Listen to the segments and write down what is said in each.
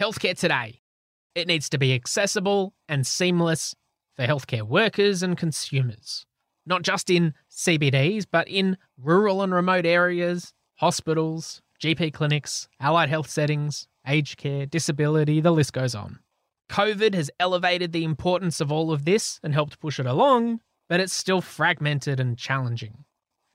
Healthcare today. It needs to be accessible and seamless for healthcare workers and consumers, not just in CBDs, but in rural and remote areas, hospitals, GP clinics, allied health settings, aged care, disability, the list goes on. COVID has elevated the importance of all of this and helped push it along, but it's still fragmented and challenging.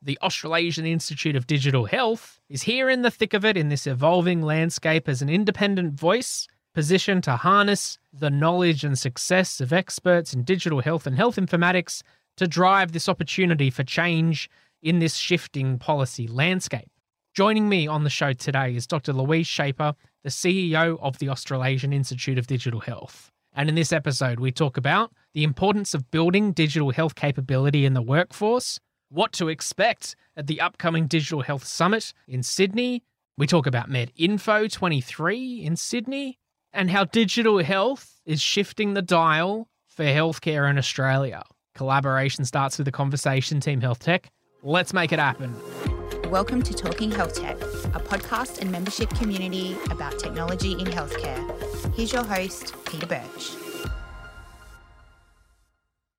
The Australasian Institute of Digital Health is here in the thick of it in this evolving landscape as an independent voice positioned to harness the knowledge and success of experts in digital health and health informatics to drive this opportunity for change in this shifting policy landscape. Joining me on the show today is Dr. Louise Schaper, the CEO of the Australasian Institute of Digital Health. And in this episode, we talk about the importance of building digital health capability in the workforce, what to expect at the upcoming Digital Health Summit in Sydney. We talk about MedInfo 23 in Sydney and how digital health is shifting the dial for healthcare in Australia. Collaboration starts with the conversation, Team Health Tech. Let's make it happen. Welcome to Talking Health Tech, a podcast and membership community about technology in healthcare. Here's your host, Peter Birch.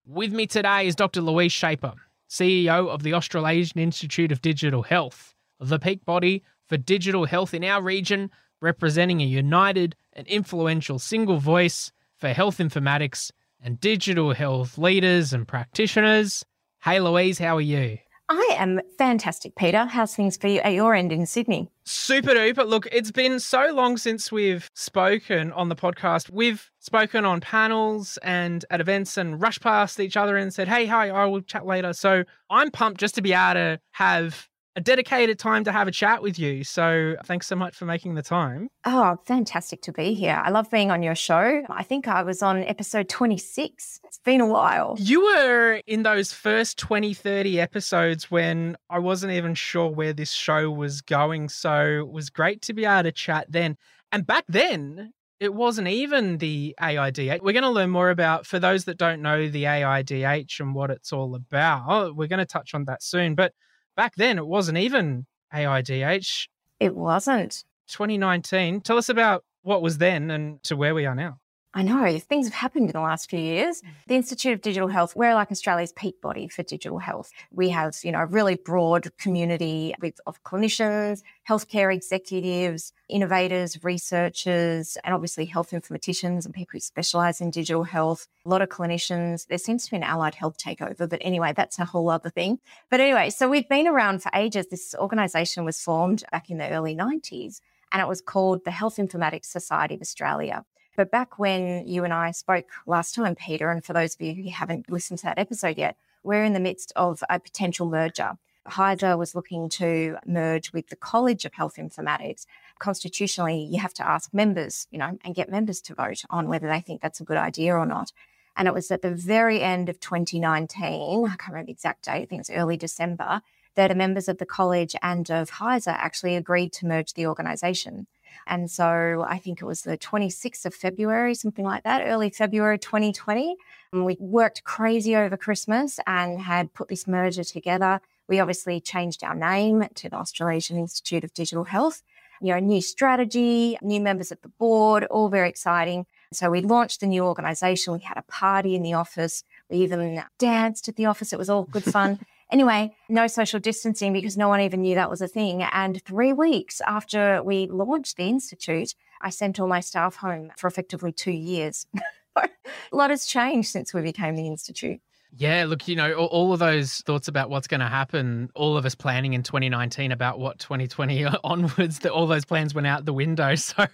With me today is Dr. Louise Schaper, CEO of the Australasian Institute of Digital Health, the peak body for digital health in our region, representing a united and influential single voice for health informatics and digital health leaders and practitioners. Hey, Louise, how are you? I am fantastic, Peter. How's things for you at your end in Sydney? Super duper. Look, it's been so long since we've spoken on the podcast. We've spoken on panels and at events and rushed past each other and said, hey, hi, I will chat later. So I'm pumped just to be able to have a dedicated time to have a chat with you. So thanks so much for making the time. Oh, fantastic to be here. I love being on your show. I think I was on episode 26. It's been a while. You were in those first 20, 30 episodes when I wasn't even sure where this show was going. So it was great to be able to chat then. And back then, it wasn't even the AIDH. We're going to learn more about, for those that don't know the AIDH and what it's all about, we're going to touch on that soon. But back then it wasn't even AIDH. It wasn't. 2019. Tell us about what was then and to where we are now. I know things have happened in the last few years. Mm. The Institute of Digital Health, we're like Australia's peak body for digital health. We have, you know, a really broad community with, of clinicians, healthcare executives, innovators, researchers, and obviously health informaticians and people who specialize in digital health. A lot of clinicians. There seems to be an allied health takeover, but anyway, that's a whole other thing. But anyway, so we've been around for ages. This organization was formed back in the early 90s and it was called the Health Informatics Society of Australia. But back when you and I spoke last time, Peter, and for those of you who haven't listened to that episode yet, we're in the midst of a potential merger. HISA was looking to merge with the College of Health Informatics. Constitutionally, you have to ask members, you know, and get members to vote on whether they think that's a good idea or not. And it was at the very end of 2019, I can't remember the exact date, I think it was early December, that the members of the college and of HISA actually agreed to merge the organisation. And so I think it was the 26th of February, something like that, early February 2020. And we worked crazy over Christmas and had put this merger together. We obviously changed our name to the Australasian Institute of Digital Health. You know, new strategy, new members of the board, all very exciting. So we launched the new organization. We had a party in the office. We even danced at the office. It was all good fun. Anyway, no social distancing because no one even knew that was a thing. And three weeks after we launched the Institute, I sent all my staff home for effectively two years. a lot has changed since we became the Institute. Yeah, look, you know, all of those thoughts about what's going to happen, all of us planning in 2019 about what 2020 onwards, that all those plans went out the window. So,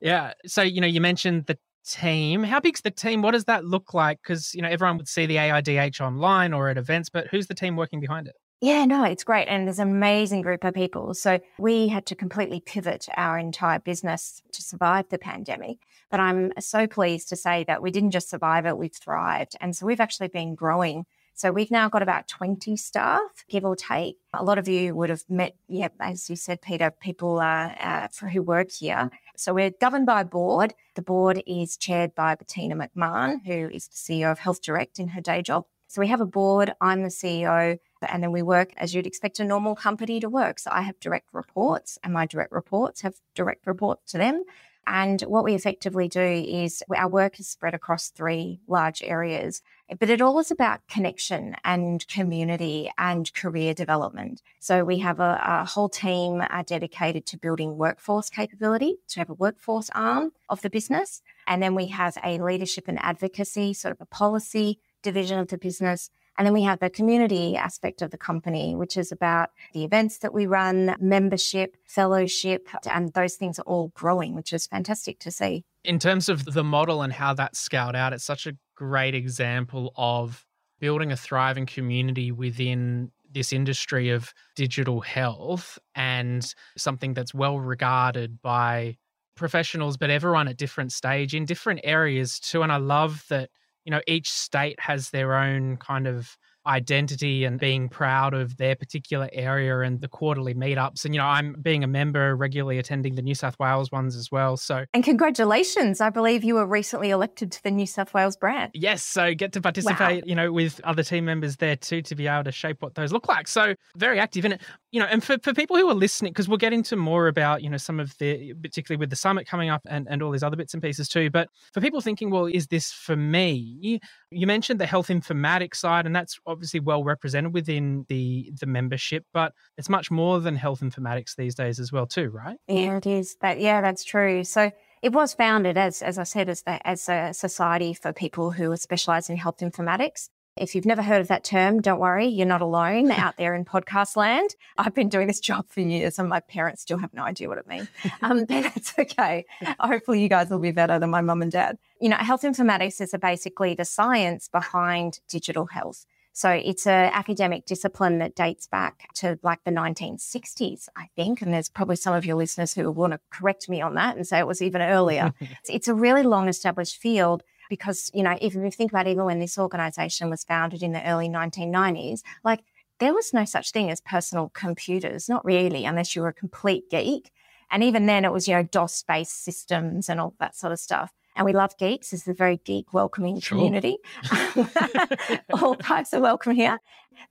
yeah. So, you know, you mentioned the team. How big's the team? What does that look like? Because, you know, everyone would see the AIDH online or at events, but who's the team working behind it? Yeah, no, it's great. And there's an amazing group of people. So we had to completely pivot our entire business to survive the pandemic. But I'm so pleased to say that we didn't just survive it, we've thrived. And so we've actually been growing. So we've now got about 20 staff, give or take. A lot of you would have met, yeah, as you said, Peter, people uh, uh, who work here. So we're governed by a board. The board is chaired by Bettina McMahon, who is the CEO of Healthdirect in her day job. So we have a board, I'm the CEO, and then we work as you'd expect a normal company to work. So I have direct reports, and my direct reports have direct reports to them. And what we effectively do is our work is spread across three large areas, but it all is about connection and community and career development. So we have a, a whole team uh, dedicated to building workforce capability, to have a workforce arm of the business. And then we have a leadership and advocacy, sort of a policy division of the business. And then we have the community aspect of the company, which is about the events that we run, membership, fellowship, and those things are all growing, which is fantastic to see. In terms of the model and how that's scaled out, it's such a great example of building a thriving community within this industry of digital health and something that's well regarded by professionals, but everyone at different stage in different areas too. And I love that you know, each state has their own kind of identity and being proud of their particular area and the quarterly meetups. And, you know, I'm being a member, regularly attending the New South Wales ones as well. So, and congratulations. I believe you were recently elected to the New South Wales brand. Yes. So, get to participate, wow. you know, with other team members there too to be able to shape what those look like. So, very active in it. You know, and for, for people who are listening, because we'll get into more about, you know, some of the, particularly with the summit coming up and, and all these other bits and pieces too. But for people thinking, well, is this for me? You mentioned the health informatics side, and that's obviously well represented within the the membership, but it's much more than health informatics these days as well, too, right? Yeah, it is. That yeah, that's true. So it was founded as as I said as the, as a society for people who are specialised in health informatics. If you've never heard of that term, don't worry, you're not alone out there in podcast land. I've been doing this job for years and my parents still have no idea what it means. Um, but that's okay. Hopefully, you guys will be better than my mum and dad. You know, health informatics is basically the science behind digital health. So it's an academic discipline that dates back to like the 1960s, I think. And there's probably some of your listeners who will want to correct me on that and say it was even earlier. it's a really long established field because, you know, if you think about even when this organization was founded in the early 1990s, like there was no such thing as personal computers, not really, unless you were a complete geek. And even then, it was, you know, DOS based systems and all that sort of stuff. And we love geeks. It's a very geek welcoming sure. community. all types are welcome here.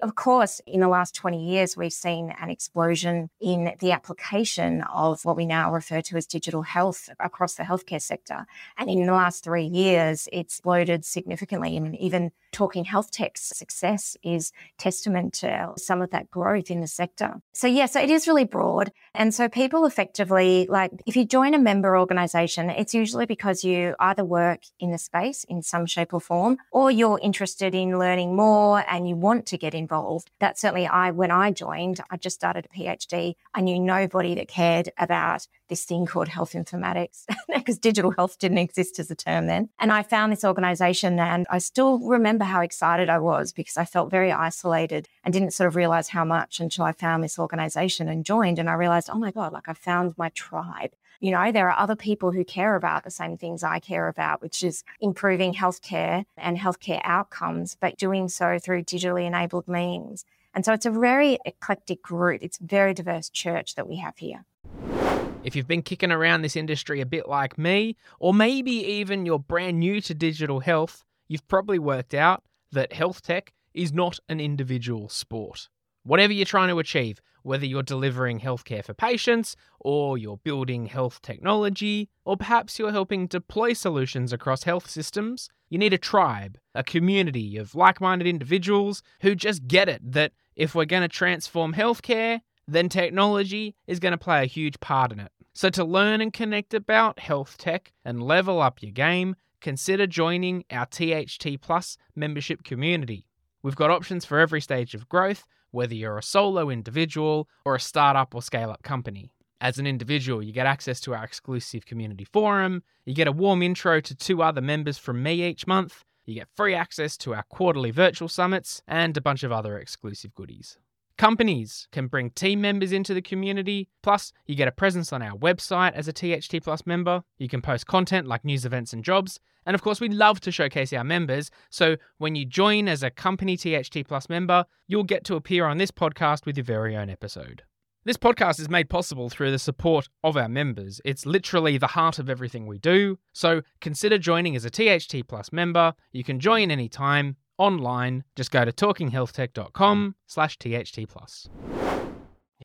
Of course, in the last 20 years, we've seen an explosion in the application of what we now refer to as digital health across the healthcare sector. And in the last three years, it's exploded significantly. And even talking health tech's success is testament to some of that growth in the sector. So, yeah, so it is really broad. And so people effectively, like, if you join a member organization, it's usually because you either work in the space in some shape or form, or you're interested in learning more and you want to get involved. That certainly I, when I joined, I just started a PhD. I knew nobody that cared about this thing called health informatics because digital health didn't exist as a term then. And I found this organization and I still remember how excited I was because I felt very isolated and didn't sort of realize how much until I found this organization and joined. And I realized, oh my God, like I found my tribe. You know, there are other people who care about the same things I care about, which is improving healthcare and healthcare outcomes, but doing so through digitally enabled means. And so it's a very eclectic group. It's a very diverse church that we have here. If you've been kicking around this industry a bit like me, or maybe even you're brand new to digital health, you've probably worked out that health tech is not an individual sport. Whatever you're trying to achieve, whether you're delivering healthcare for patients, or you're building health technology, or perhaps you're helping deploy solutions across health systems, you need a tribe, a community of like minded individuals who just get it that if we're going to transform healthcare, then technology is going to play a huge part in it. So, to learn and connect about health tech and level up your game, consider joining our THT Plus membership community. We've got options for every stage of growth, whether you're a solo individual or a startup or scale up company. As an individual, you get access to our exclusive community forum, you get a warm intro to two other members from me each month, you get free access to our quarterly virtual summits, and a bunch of other exclusive goodies. Companies can bring team members into the community. Plus, you get a presence on our website as a THT Plus member. You can post content like news events and jobs. And of course, we love to showcase our members. So when you join as a company THT Plus member, you'll get to appear on this podcast with your very own episode. This podcast is made possible through the support of our members. It's literally the heart of everything we do. So consider joining as a THT Plus member. You can join anytime online. Just go to talkinghealthtech.com slash THT plus.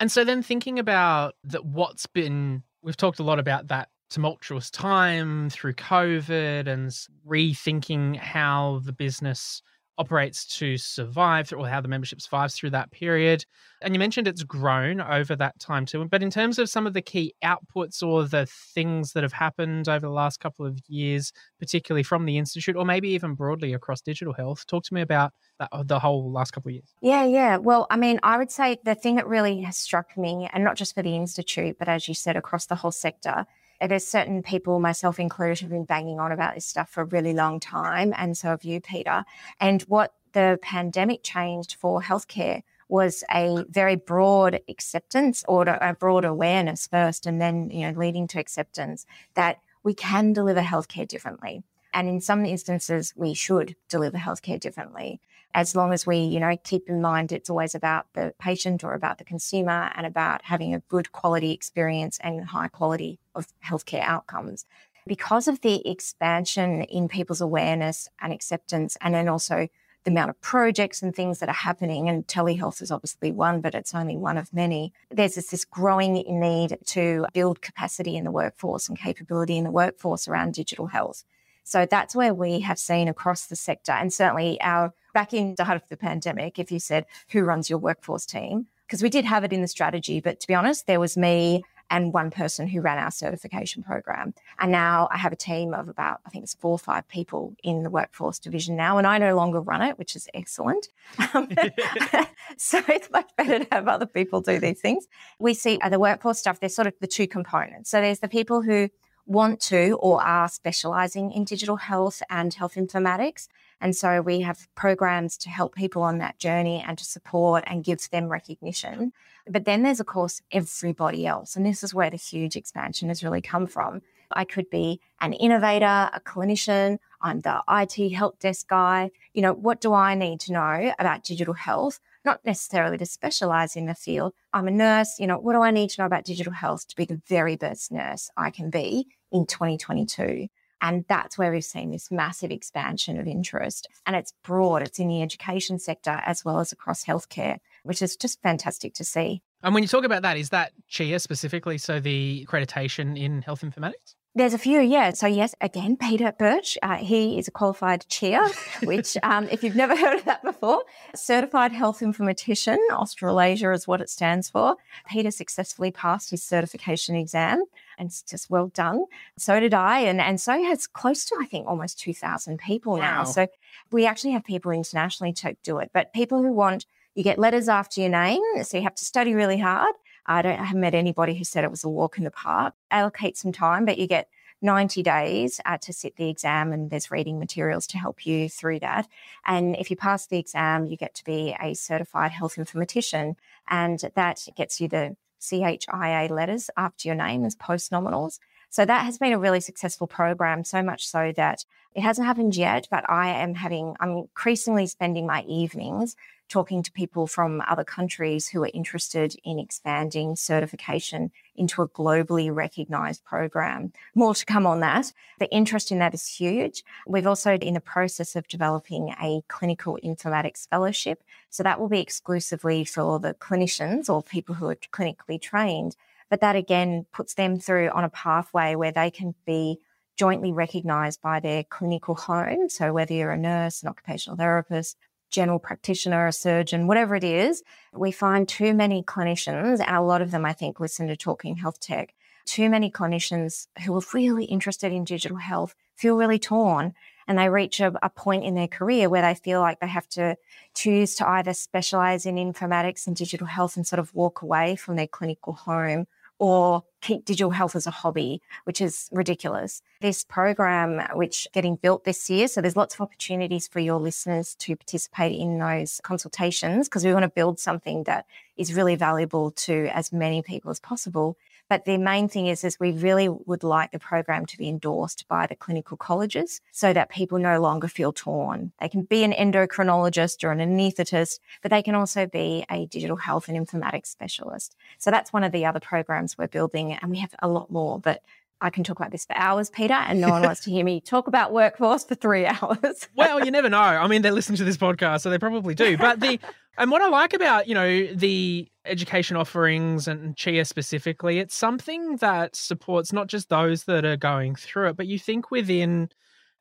And so then thinking about that what's been we've talked a lot about that tumultuous time through COVID and rethinking how the business operates to survive or how the membership survives through that period. And you mentioned it's grown over that time too. But in terms of some of the key outputs or the things that have happened over the last couple of years, particularly from the Institute or maybe even broadly across digital health, talk to me about that, uh, the whole last couple of years. Yeah, yeah. Well, I mean, I would say the thing that really has struck me, and not just for the Institute, but as you said, across the whole sector, there's certain people, myself included, have been banging on about this stuff for a really long time. And so have you, Peter. And what the pandemic changed for healthcare was a very broad acceptance or a broad awareness first, and then, you know, leading to acceptance that we can deliver healthcare differently. And in some instances, we should deliver healthcare differently as long as we, you know, keep in mind it's always about the patient or about the consumer and about having a good quality experience and high quality of healthcare outcomes. Because of the expansion in people's awareness and acceptance, and then also the amount of projects and things that are happening, and telehealth is obviously one, but it's only one of many. There's this, this growing need to build capacity in the workforce and capability in the workforce around digital health. So that's where we have seen across the sector, and certainly our back in the heart of the pandemic, if you said who runs your workforce team, because we did have it in the strategy, but to be honest, there was me and one person who ran our certification program. And now I have a team of about, I think it's four or five people in the workforce division now, and I no longer run it, which is excellent. Um, so it's much better to have other people do these things. We see uh, the workforce stuff, there's sort of the two components. So there's the people who want to or are specializing in digital health and health informatics. And so we have programs to help people on that journey and to support and give them recognition. But then there's, of course, everybody else. And this is where the huge expansion has really come from. I could be an innovator, a clinician, I'm the IT help desk guy. You know, what do I need to know about digital health? Not necessarily to specialize in the field. I'm a nurse. You know, what do I need to know about digital health to be the very best nurse I can be in 2022? And that's where we've seen this massive expansion of interest. And it's broad, it's in the education sector as well as across healthcare, which is just fantastic to see. And when you talk about that, is that CHIA specifically? So the accreditation in health informatics? There's a few, yeah. So yes, again, Peter Birch, uh, he is a qualified CHIA, which, um, if you've never heard of that before, Certified Health Informatician, Australasia is what it stands for. Peter successfully passed his certification exam, and it's just well done. So did I, and and so has close to I think almost two thousand people wow. now. So we actually have people internationally to do it, but people who want you get letters after your name, so you have to study really hard I don't I haven't met anybody who said it was a walk in the park. Allocate some time, but you get 90 days uh, to sit the exam, and there's reading materials to help you through that. And if you pass the exam, you get to be a certified health informatician, and that gets you the CHIA letters after your name as post nominals. So that has been a really successful program, so much so that it hasn't happened yet, but I am having, I'm increasingly spending my evenings talking to people from other countries who are interested in expanding certification into a globally recognized program. More to come on that. The interest in that is huge. We've also in the process of developing a clinical informatics fellowship. So that will be exclusively for the clinicians or people who are clinically trained. But that again puts them through on a pathway where they can be jointly recognised by their clinical home. So whether you're a nurse, an occupational therapist, general practitioner, a surgeon, whatever it is, we find too many clinicians, and a lot of them, I think, listen to Talking Health Tech. Too many clinicians who are really interested in digital health feel really torn and they reach a, a, point in their career where they feel like they have to choose to either specialize in informatics and digital health and sort of walk away from their clinical home or keep digital health as a hobby, which is ridiculous. This program, which getting built this year, so there's lots of opportunities for your listeners to participate in those consultations because we want to build something that is really valuable to as many people as possible. But the main thing is, is we really would like the program to be endorsed by the clinical colleges so that people no longer feel torn. They can be an endocrinologist or an anaesthetist, but they can also be a digital health and informatics specialist. So that's one of the other programs we're building, and we have a lot more. But I can talk about this for hours, Peter, and no one wants to hear me talk about workforce for three hours. well, you never know. I mean, they listen to this podcast, so they probably do. But the and what I like about you know the education offerings and CHIA specifically, it's something that supports not just those that are going through it, but you think within.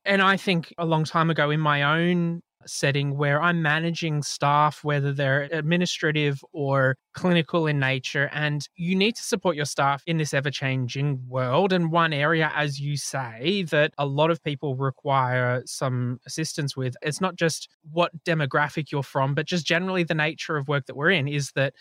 And I think a long time ago in my own setting where I'm managing staff, whether they're administrative or clinical in nature, and you need to support your staff in this ever changing world. And one area, as you say, that a lot of people require some assistance with, it's not just what demographic you're from, but just generally the nature of work that we're in, is that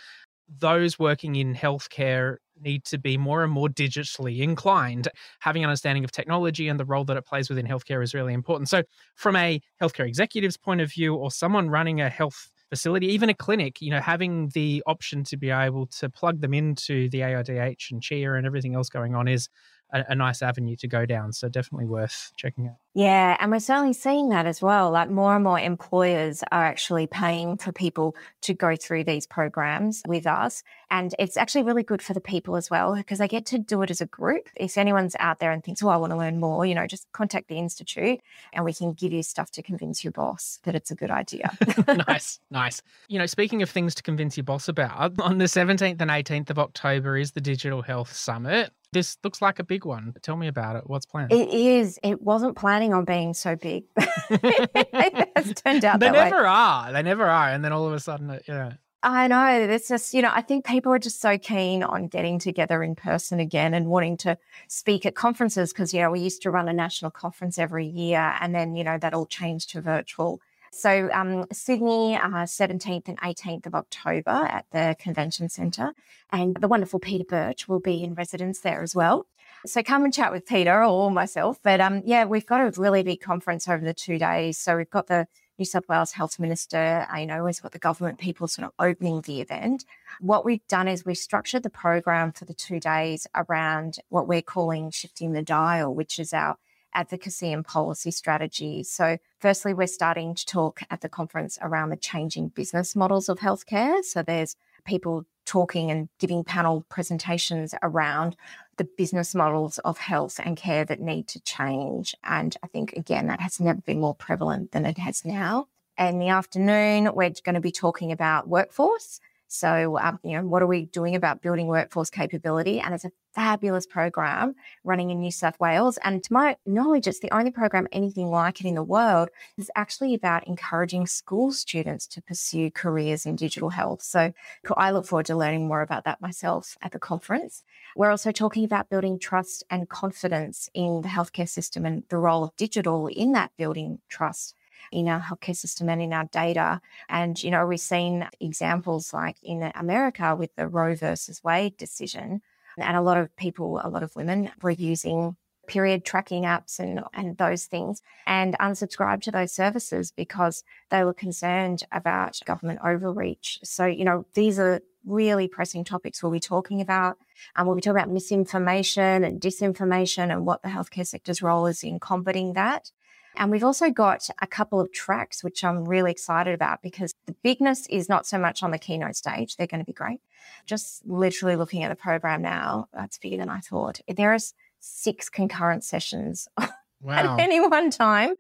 those working in healthcare need to be more and more digitally inclined. Having an understanding of technology and the role that it plays within healthcare is really important. So, from a healthcare executive's point of view, or someone running a health facility, even a clinic, you know, having the option to be able to plug them into the AIDH and CHIA and everything else going on is a, a, nice avenue to go down. So definitely worth checking out. Yeah, and we're certainly seeing that as well. Like more and more employers are actually paying for people to go through these programs with us. And it's actually really good for the people as well because they get to do it as a group. If anyone's out there and thinks, oh, I want to learn more, you know, just contact the Institute and we can give you stuff to convince your boss that it's a good idea. nice, nice. You know, speaking of things to convince your boss about, on the 17th and 18th of October is the Digital Health Summit. This looks like a big one. Tell me about it. What's planned? It is. It wasn't planning on being so big. it has turned out they never way. are. They never are. And then all of a sudden, uh, yeah. I know. It's just, you know, I think people are just so keen on getting together in person again and wanting to speak at conferences because, you know, we used to run a national conference every year and then, you know, that all changed to virtual. So, um, Sydney, uh, 17th and 18th of October at the Convention Centre. And the wonderful Peter Birch will be in residence there as well. So come and chat with Peter or myself. But um, yeah, we've got a really big conference over the two days. So we've got the New South Wales Health Minister, I know, we've got the government people sort of opening the event. What we've done is we've structured the program for the two days around what we're calling shifting the dial, which is our advocacy and policy strategy. So, firstly, we're starting to talk at the conference around the changing business models of healthcare. So, there's people talking and giving panel presentations around the business models of health and care that need to change. And I think, again, that has never been more prevalent than it has now. In the afternoon, we're going to be talking about workforce so, um, you know, what are we doing about building workforce capability? And it's a fabulous program running in New South Wales. And to my knowledge, it's the only program anything like it in the world. It's actually about encouraging school students to pursue careers in digital health. So I look forward to learning more about that myself at the conference. We're also talking about building trust and confidence in the healthcare system and the role of digital in that building trust in our healthcare system and in our data. And, you know, we've seen examples like in America with the Roe versus Wade decision. And a lot of people, a lot of women were using period tracking apps and, and those things and unsubscribed to those services because they were concerned about government overreach. So, you know, these are really pressing topics we'll be talking about. And um, we'll be talking about misinformation and disinformation and what the healthcare sector's role is in combating that. And we've also got a couple of tracks, which I'm really excited about because the bigness is not so much on the keynote stage. They're going to be great. Just literally looking at the program now, that's bigger than I thought. There is six concurrent sessions wow. at any one time.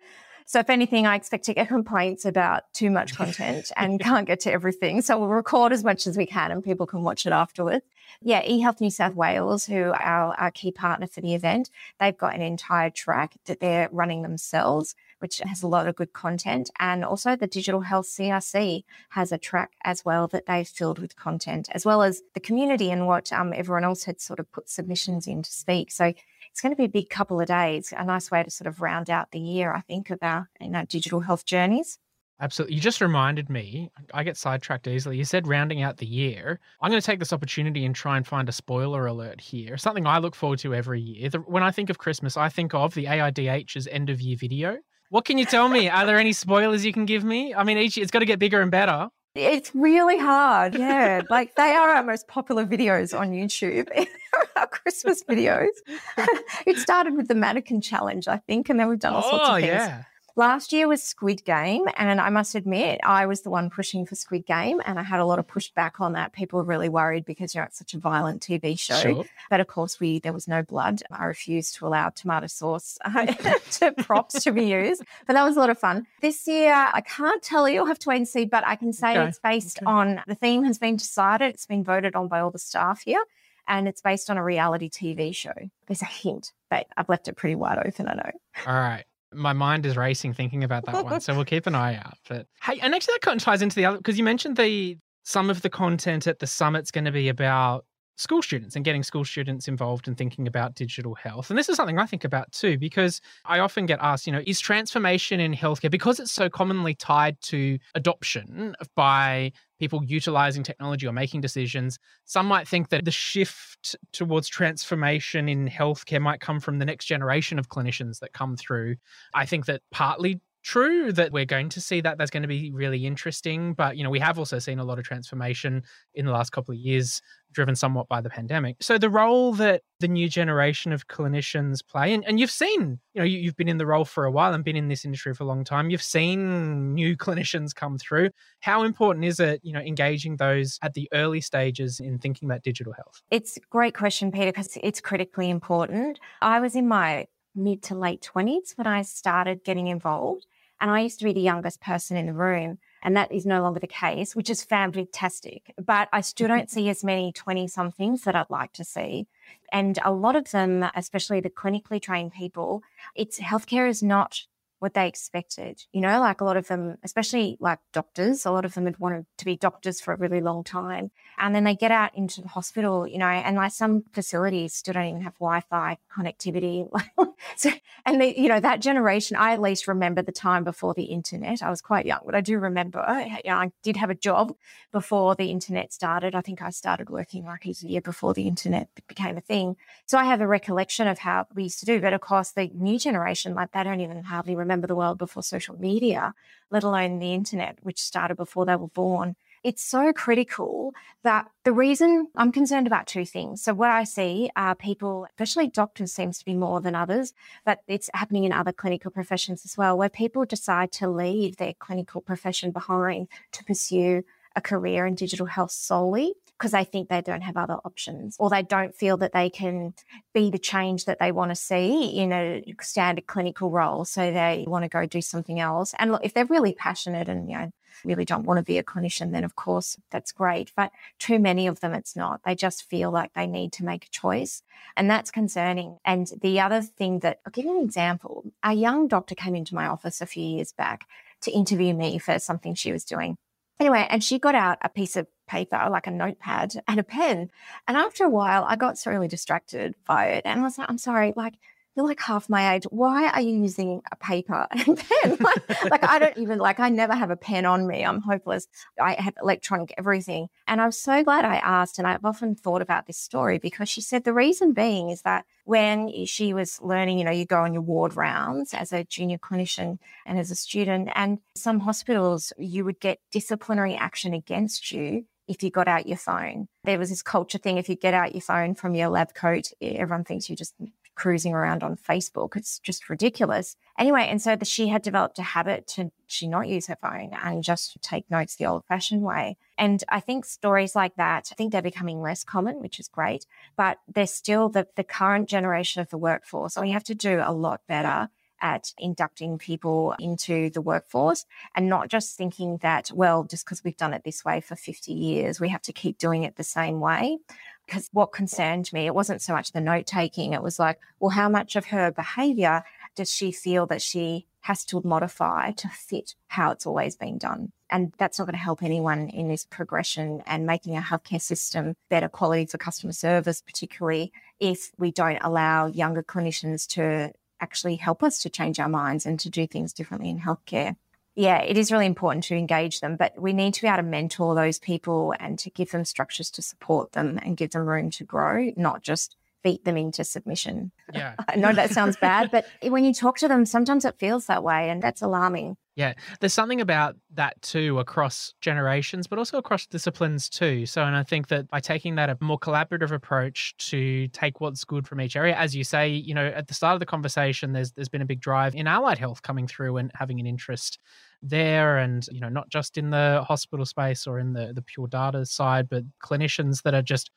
So, if anything, I expect to get complaints about too much content and can't get to everything. So, we'll record as much as we can and people can watch it afterwards. Yeah, eHealth New South Wales, who are our, key partner for the event, they've got an entire track that they're running themselves which has a lot of good content. And also the Digital Health CRC has a track as well that they've filled with content, as well as the community and what um, everyone else had sort of put submissions in to speak. So it's going to be a big couple of days, a nice way to sort of round out the year, I think, of our, our digital health journeys. Absolutely. You just reminded me, I get sidetracked easily. You said rounding out the year. I'm going to take this opportunity and try and find a spoiler alert here. Something I look forward to every year. When I think of Christmas, I think of the AIDH's end of year video. What can you tell me? Are there any spoilers you can give me? I mean, each it's got to get bigger and better. It's really hard. Yeah. like they are our most popular videos on YouTube. our Christmas videos. it started with the mannequin challenge, I think, and then we've done all sorts of oh, things. Yeah Last year was Squid Game, and I must admit, I was the one pushing for Squid Game, and I had a lot of pushback on that. People were really worried because you know it's such a violent TV show. Sure. But of course, we there was no blood. I refused to allow tomato sauce uh, to props to be used, but that was a lot of fun. This year, I can't tell you. I'll have to wait and see, but I can say Okay, it's based okay. on the theme has been decided. It's been voted on by all the staff here. And it's based on a reality TV show. There's a hint, but I've left it pretty wide open, I know. All right. My mind is racing thinking about that one, so we'll keep an eye out. But hey, and actually that kind of ties into the other because you mentioned the some of the content at the summit's going to be about school students and getting school students involved in thinking about digital health. And this is something I think about too because I often get asked, you know, is transformation in healthcare because it's so commonly tied to adoption by people utilizing technology or making decisions, some might think that the shift towards transformation in healthcare might come from the next generation of clinicians that come through. I think that partly true that we're going to see that that's going to be really interesting but you know we have also seen a lot of transformation in the last couple of years driven somewhat by the pandemic. So the role that the new generation of clinicians play and, and you've seen you know you, you've been in the role for a while and been in this industry for a long time you've seen new clinicians come through. How important is it you know engaging those at the early stages in thinking about digital health? It's a great question, Peter, because it's critically important. I was in my mid to late 20s when I started getting involved, and I used to be the youngest person in the room. And that is no longer the case, which is fantastic. But I still mm-hmm. don't see as many 20 somethings that I'd like to see. And a lot of them, especially the clinically trained people, it's healthcare is not what they expected. You know, like a lot of them, especially like doctors, a lot of them had wanted to be doctors for a really long time. And then they get out into the hospital, you know, and like some facilities still don't even have Wi Fi connectivity. so, and they, you know, that generation, I at least remember the time before the internet. I was quite young, but I do remember, oh, you know, I did have a job before the internet started. I think I started working like a year before the internet became a thing. So I have a recollection of how we used to do. But of course, the new generation, like they don't even hardly remember the world before social media, let alone the internet, which started before they were born. It's so critical that the reason I'm concerned about two things. So, what I see are people, especially doctors, seems to be more than others, but it's happening in other clinical professions as well, where people decide to leave their clinical profession behind to pursue a career in digital health solely because they think they don't have other options or they don't feel that they can be the change that they want to see in a standard clinical role. So they want to go do something else. And look, if they're really passionate and, you know, really don't want to be a clinician, then of course that's great. But too many of them, it's not. They just feel like they need to make a choice. And that's concerning. And the other thing that I'll give you an example. A young doctor came into my office a few years back to interview me for something she was doing. Anyway, and she got out a piece of paper, like a notepad and a pen. And after a while, I got so really distracted by it. And I was like, I'm sorry, like, you're like half my age. Why are you using a paper and pen? Like, like, I don't even like I never have a pen on me. I'm hopeless. I have electronic everything. And I'm so glad I asked. And I've often thought about this story because she said the reason being is that when she was learning, you know, you go on your ward rounds as a junior clinician and as a student, and some hospitals you would get disciplinary action against you if you got out your phone. There was this culture thing if you get out your phone from your lab coat, everyone thinks you're just cruising around on Facebook. It's just ridiculous. Anyway, and so the, she had developed a habit to she not use her phone and just take notes the old fashioned way. And I think stories like that, I think they're becoming less common, which is great, but they're still the, the current generation of the workforce. We have to do a lot better at inducting people into the workforce and not just thinking that, well, just because we've done it this way for 50 years, we have to keep doing it the same way. Because what concerned me, it wasn't so much the note taking, it was like, well, how much of her behavior does she feel that she has to modify to fit how it's always been done? And that's not going to help anyone in this progression and making our healthcare system better quality for customer service, particularly if we don't allow younger clinicians to actually help us to change our minds and to do things differently in healthcare. Yeah, it is really important to engage them, but we need to be able to mentor those people and to give them structures to support them and give them room to grow, not just beat them into submission. Yeah. I know that sounds bad, but when you talk to them, sometimes it feels that way, and that's alarming. Yeah, there's something about that too across generations, but also across disciplines too. So, and I think that by taking that a more collaborative approach to take what's good from each area, as you say, you know, at the start of the conversation, there's there's been a big drive in allied health coming through and having an interest there, and you know, not just in the hospital space or in the the pure data side, but clinicians that are just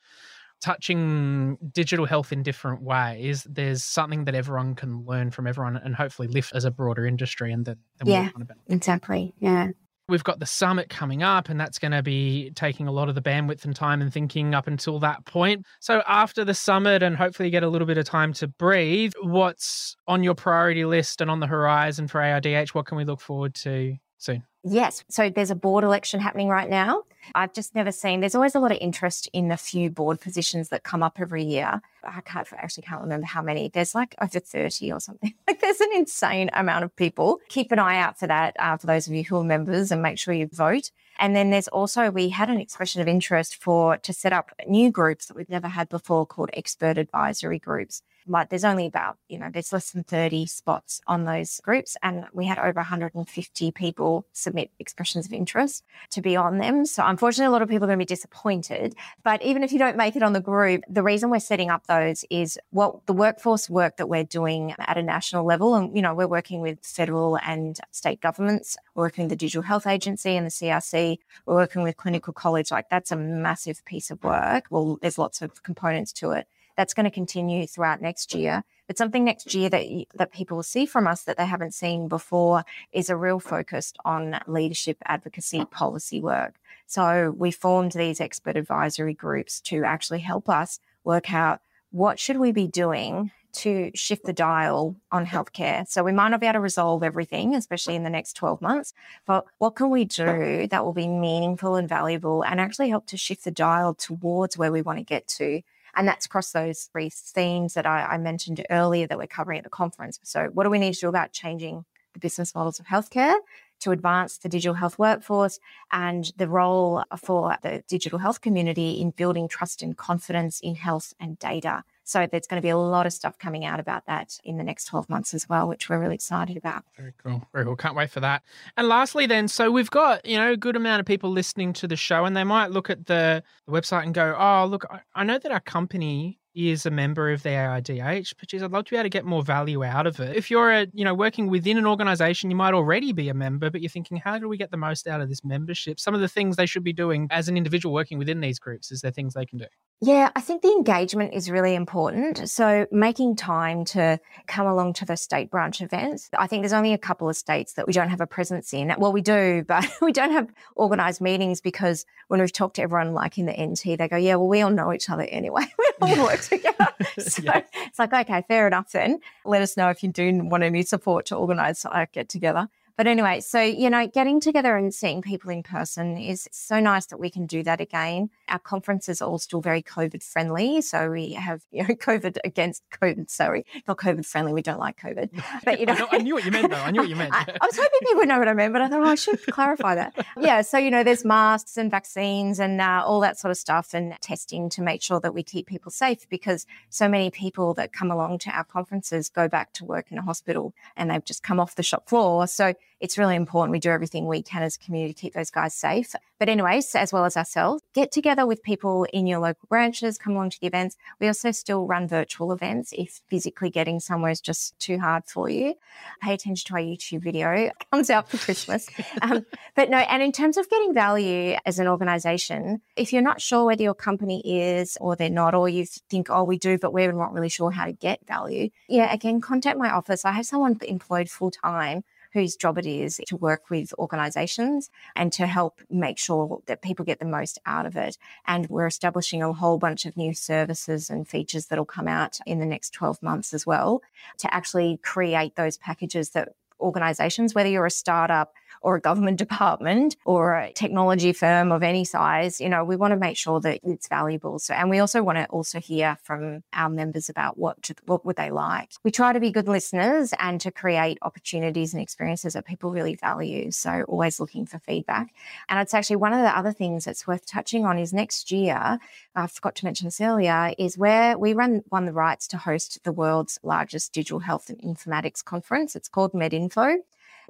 touching digital health in different ways, there's something that everyone can learn from everyone and hopefully lift as a broader industry and then, then yeah, exactly. Yeah. We've got the summit coming up, and that's going to be taking a lot of the bandwidth and time and thinking up until that point. So, after the summit, and hopefully get a little bit of time to breathe, what's on your priority list and on the horizon for AIDH? What can we look forward to soon? Yes. So there's a board election happening right now. I've just never seen, there's always a lot of interest in the few board positions that come up every year. I can't actually can't remember how many. There's like over 30 or something. Like there's an insane amount of people. Keep an eye out for that uh, for those of you who are members and make sure you vote. And then there's also, we had an expression of interest for to set up new groups that we've never had before called expert advisory groups. Like there's only about, you know, there's less than 30 spots on those groups. And we had over 150 people submit expressions of interest to be on them. So unfortunately, a lot of people are going to be disappointed. But even if you don't make it on the group, the reason we're setting up those is what the workforce work that we're doing at a national level. And, you know, we're working with federal and state governments, we're working with the Digital Health Agency and the CRC, we're working with Clinical College. Like that's a massive piece of work. Well, there's lots of components to it. That's going to continue throughout next year. But something next year that that people will see from us that they haven't seen before is a real focus on leadership advocacy policy work. So we formed these expert advisory groups to actually help us work out what should we be doing to shift the dial on healthcare. So we might not be able to resolve everything, especially in the next 12 months, but what can we do that will be meaningful and valuable and actually help to shift the dial towards where we want to get to and that's across those three themes that I, I mentioned earlier that we're covering at the conference. So, what do we need to do about changing the business models of healthcare? to advance the digital health workforce and the role for the digital health community in building trust and confidence in health and data. So there's going to be a lot of stuff coming out about that in the next 12 months as well, which we're really excited about. Very cool. Very cool. Can't wait for that. And lastly, then, so we've got, you know, a good amount of people listening to the show and they might look at the, website and go, oh, look, I know that our company is a member of the AIDH, but geez, I'd love to be able to get more value out of it. If you're a, you know, working within an organization, you might already be a member, but you're thinking, how do we get the most out of this membership? Some of the things they should be doing as an individual working within these groups, is there things they can do? Yeah, I think the engagement is really important. So making time to come along to the state branch events. I think there's only a couple of states that we don't have a presence in. Well, we do, but we don't have organized meetings because when we've talked to everyone like in the NT, they go, yeah, well, we all know each other anyway. we all work together. So yeah. it's like, okay, fair enough then. Let us know if you do want any support to organize a get together. But anyway, so, you know, getting together and seeing people in person is so nice that we can do that again. Our conference is all still very COVID friendly. So we have, you know, COVID against COVID. Sorry, not COVID friendly. We don't like COVID. But, you know, I, knew what you meant, though. I knew what you meant. I, I, was hoping people would know what I meant, but I thought, oh, I should clarify that. Yeah. So, you know, there's masks and vaccines and uh, all that sort of stuff and testing to make sure that we keep people safe because so many people that come along to our conferences go back to work in a hospital and they've just come off the shop floor. So, it's really important we do everything we can as a community to keep those guys safe. But, anyways, as well as ourselves, get together with people in your local branches, come along to the events. We also still run virtual events if physically getting somewhere is just too hard for you. Pay attention to our YouTube video, it comes out for Christmas. um, but no, and in terms of getting value as an organization, if you're not sure whether your company is or they're not, or you think, oh, we do, but we're not really sure how to get value, yeah, again, contact my office. I have someone employed full time whose job it is to work with organizations and to help make sure that people get the most out of it. And we're establishing a whole bunch of new services and features that'll come out in the next 12 months as well to actually create those packages that organizations, whether you're a startup or a government department or a technology firm of any size, you know, we want to make sure that it's valuable. So, and we also want to also hear from our members about what to, what would they like. We try to be good listeners and to create opportunities and experiences that people really value. So, always looking for feedback. And it's actually one of the other things that's worth touching on is next year. I forgot to mention this earlier. Is where we run won the rights to host the world's largest digital health and informatics conference. It's called MedInfo.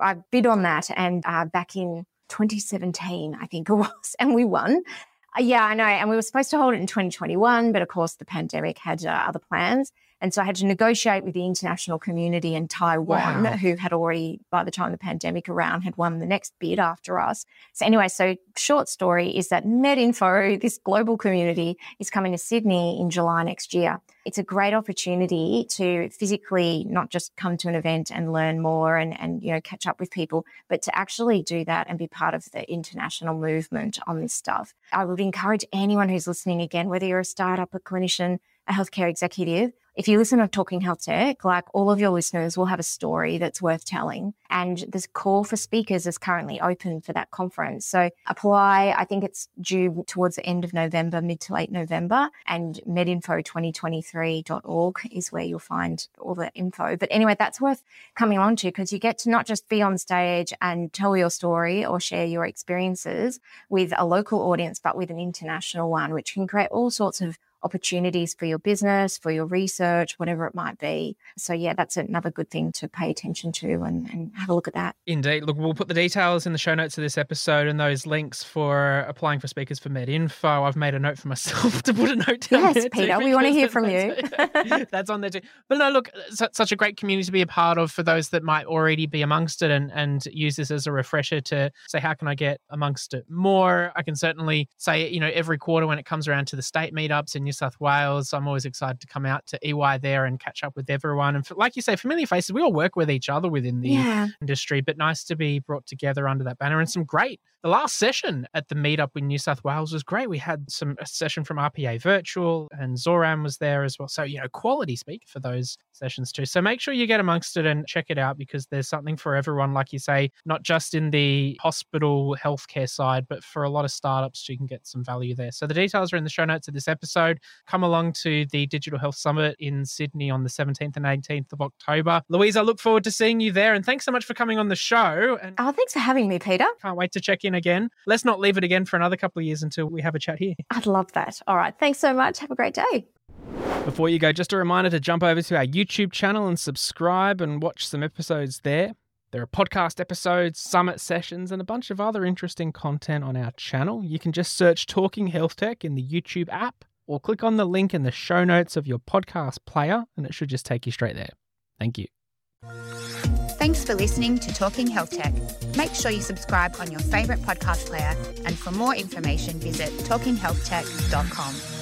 I bid on that and uh, back in 2017, I think it was, and we won. Uh, yeah, I know. And we were supposed to hold it in 2021, but of course the pandemic had uh, other plans. And so I had to negotiate with the international community in Taiwan, Wow. who had already, by the time the pandemic around, had won the next bid after us. So anyway, so short story is that MedInfo, this global community, is coming to Sydney in July next year. It's a great opportunity to physically not just come to an event and learn more and, and you know catch up with people, but to actually do that and be part of the international movement on this stuff. I would encourage anyone who's listening again, whether you're a startup, a clinician, a healthcare executive, if you listen to Talking Health Tech, like all of your listeners will have a story that's worth telling. And this call for speakers is currently open for that conference. So apply. I think it's due towards the end of November, mid to late November. And medinfo2023.org is where you'll find all the info. But anyway, that's worth coming along to because you get to not just be on stage and tell your story or share your experiences with a local audience, but with an international one, which can create all sorts of opportunities for your business, for your research, whatever it might be. So, yeah, that's another good thing to pay attention to and, and have a look at that. Indeed. Look, we'll put the details in the show notes of this episode and those links for applying for speakers for MedInfo. I've made a note for myself to put a note down Yes, Peter, we wanna hear from you. that's on there too. But no, look, such a great community to be a part of for those that might already be amongst it and, and use this as a refresher to say, how can I get amongst it more? I can certainly say, you know, every quarter when it comes around to the state meetups and New South Wales, I'm always excited to come out to EY there and catch up with everyone. And for, like you say, familiar faces, we all work with each other within the Yeah. industry, but nice to be brought together under that banner and some great. The last session at the meetup in New South Wales was great. We had some a session from RPA Virtual and Zoran was there as well. So, you know, quality speak for those sessions too. So make sure you get amongst it and check it out because there's something for everyone, like you say, not just in the hospital healthcare side, but for a lot of startups, you can get some value there. So the details are in the show notes of this episode. Come along to the Digital Health Summit in Sydney on the 17th and 18th of October. Louise, I look forward to seeing you there. And thanks so much for coming on the show. And Oh, thanks for having me, Peter. can't wait to check in again. Let's not leave it again for another couple of years until we have a chat here. I'd love that. All right. Thanks so much. Have a great day. Before you go, just a reminder to jump over to our YouTube channel and subscribe and watch some episodes there. There are podcast episodes, summit sessions, and a bunch of other interesting content on our channel. You can just search Talking Health Tech in the YouTube app or click on the link in the show notes of your podcast player, and it should just take you straight there. Thank you. Thanks for listening to Talking Health Tech. Make sure you subscribe on your favourite podcast player, and for more information, visit talkinghealthtech.com.